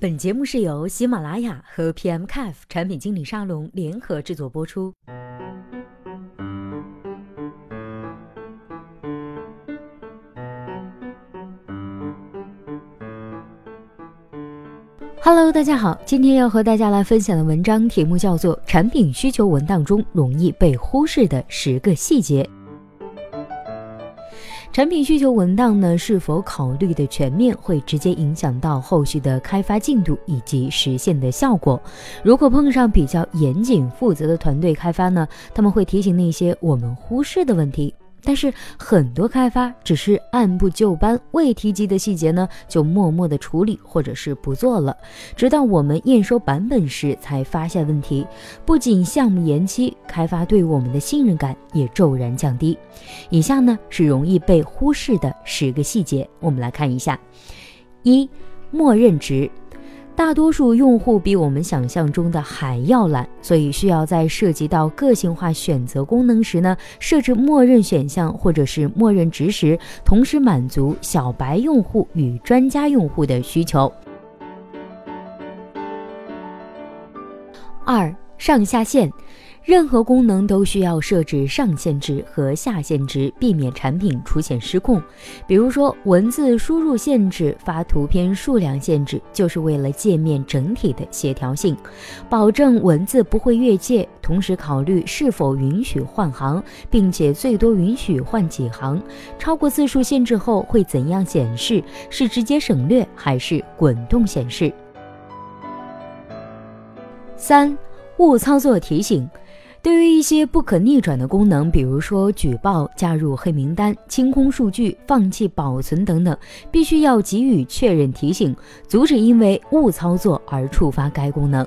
本节目是由喜马拉雅和 PMCAF 产品经理沙龙联合制作播出。Hello，大家好，今天要和大家来分享的文章题目叫做《产品需求文档中容易被忽视的十个细节》。产品需求文档呢是否考虑的全面，会直接影响到后续的开发进度以及实现的效果。如果碰上比较严谨负责的团队开发呢，他们会提醒那些我们忽视的问题。但是很多开发只是按部就班，未提及的细节呢，就默默的处理或者是不做了，直到我们验收版本时才发现问题。不仅项目延期，开发对我们的信任感也骤然降低。以下呢是容易被忽视的十个细节，我们来看一下：一、默认值。大多数用户比我们想象中的还要懒，所以需要在涉及到个性化选择功能时呢，设置默认选项或者是默认值时，同时满足小白用户与专家用户的需求。二、上下限。任何功能都需要设置上限值和下限值，避免产品出现失控。比如说，文字输入限制、发图片数量限制，就是为了界面整体的协调性，保证文字不会越界。同时考虑是否允许换行，并且最多允许换几行。超过字数限制后会怎样显示？是直接省略还是滚动显示？三、误操作提醒。对于一些不可逆转的功能，比如说举报、加入黑名单、清空数据、放弃保存等等，必须要给予确认提醒，阻止因为误操作而触发该功能。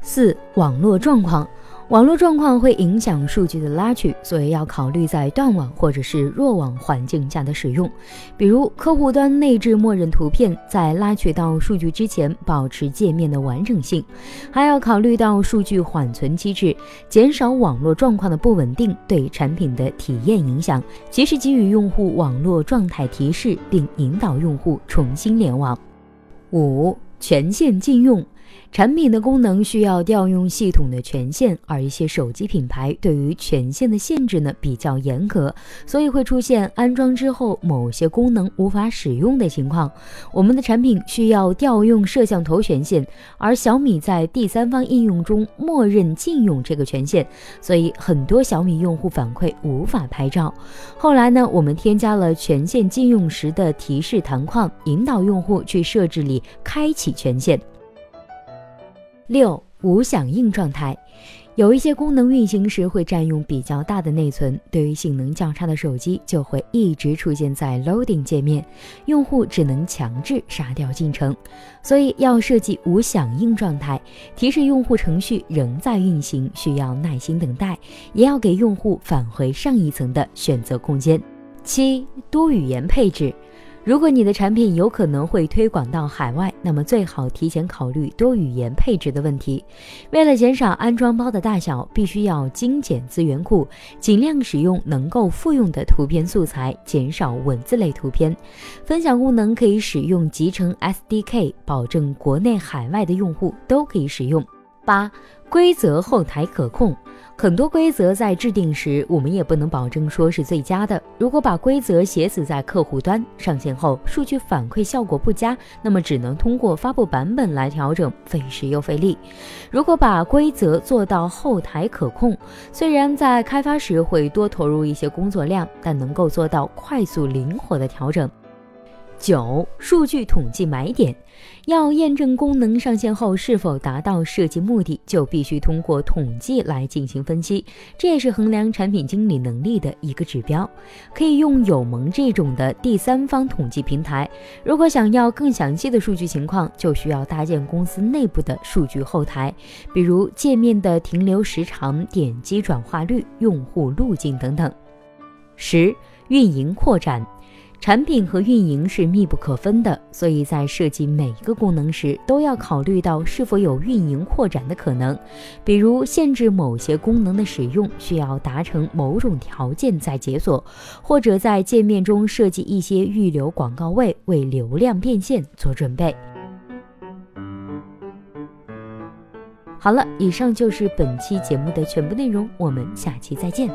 四、网络状况。网络状况会影响数据的拉取，所以要考虑在断网或者是弱网环境下的使用。比如，客户端内置默认图片，在拉取到数据之前，保持界面的完整性。还要考虑到数据缓存机制，减少网络状况的不稳定对产品的体验影响，及时给予用户网络状态提示，并引导用户重新联网。五、权限禁用。产品的功能需要调用系统的权限，而一些手机品牌对于权限的限制呢比较严格，所以会出现安装之后某些功能无法使用的情况。我们的产品需要调用摄像头权限，而小米在第三方应用中默认禁用这个权限，所以很多小米用户反馈无法拍照。后来呢，我们添加了权限禁用时的提示弹框，引导用户去设置里开启权限。六无响应状态，有一些功能运行时会占用比较大的内存，对于性能较差的手机就会一直出现在 loading 界面，用户只能强制杀掉进程。所以要设计无响应状态，提示用户程序仍在运行，需要耐心等待，也要给用户返回上一层的选择空间。七多语言配置。如果你的产品有可能会推广到海外，那么最好提前考虑多语言配置的问题。为了减少安装包的大小，必须要精简资源库，尽量使用能够复用的图片素材，减少文字类图片。分享功能可以使用集成 SDK，保证国内海外的用户都可以使用。八、规则后台可控。很多规则在制定时，我们也不能保证说是最佳的。如果把规则写死在客户端，上线后数据反馈效果不佳，那么只能通过发布版本来调整，费时又费力。如果把规则做到后台可控，虽然在开发时会多投入一些工作量，但能够做到快速灵活的调整。九、数据统计买点，要验证功能上线后是否达到设计目的，就必须通过统计来进行分析，这也是衡量产品经理能力的一个指标。可以用友盟这种的第三方统计平台。如果想要更详细的数据情况，就需要搭建公司内部的数据后台，比如界面的停留时长、点击转化率、用户路径等等。十、运营扩展。产品和运营是密不可分的，所以在设计每一个功能时，都要考虑到是否有运营扩展的可能。比如，限制某些功能的使用需要达成某种条件再解锁，或者在界面中设计一些预留广告位，为流量变现做准备。好了，以上就是本期节目的全部内容，我们下期再见。